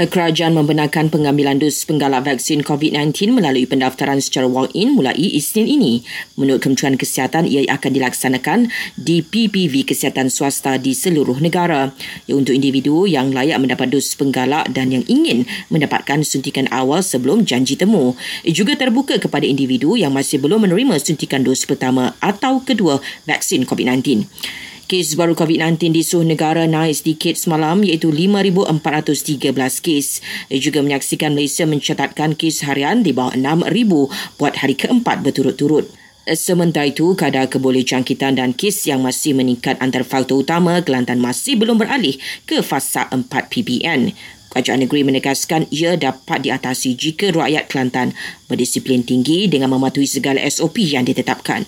Kerajaan membenarkan pengambilan dos penggalak vaksin COVID-19 melalui pendaftaran secara walk-in mulai Isnin ini. Menurut Kementerian Kesihatan, ia akan dilaksanakan di PPV kesihatan swasta di seluruh negara. Ya, untuk individu yang layak mendapat dos penggalak dan yang ingin mendapatkan suntikan awal sebelum janji temu. Ia juga terbuka kepada individu yang masih belum menerima suntikan dos pertama atau kedua vaksin COVID-19. Kes baru COVID-19 di seluruh negara naik sedikit semalam iaitu 5,413 kes. Ia juga menyaksikan Malaysia mencatatkan kes harian di bawah 6,000 buat hari keempat berturut-turut. Sementara itu, kadar keboleh jangkitan dan kes yang masih meningkat antara faktor utama Kelantan masih belum beralih ke fasa 4 PBN. Kerajaan negeri menegaskan ia dapat diatasi jika rakyat Kelantan berdisiplin tinggi dengan mematuhi segala SOP yang ditetapkan.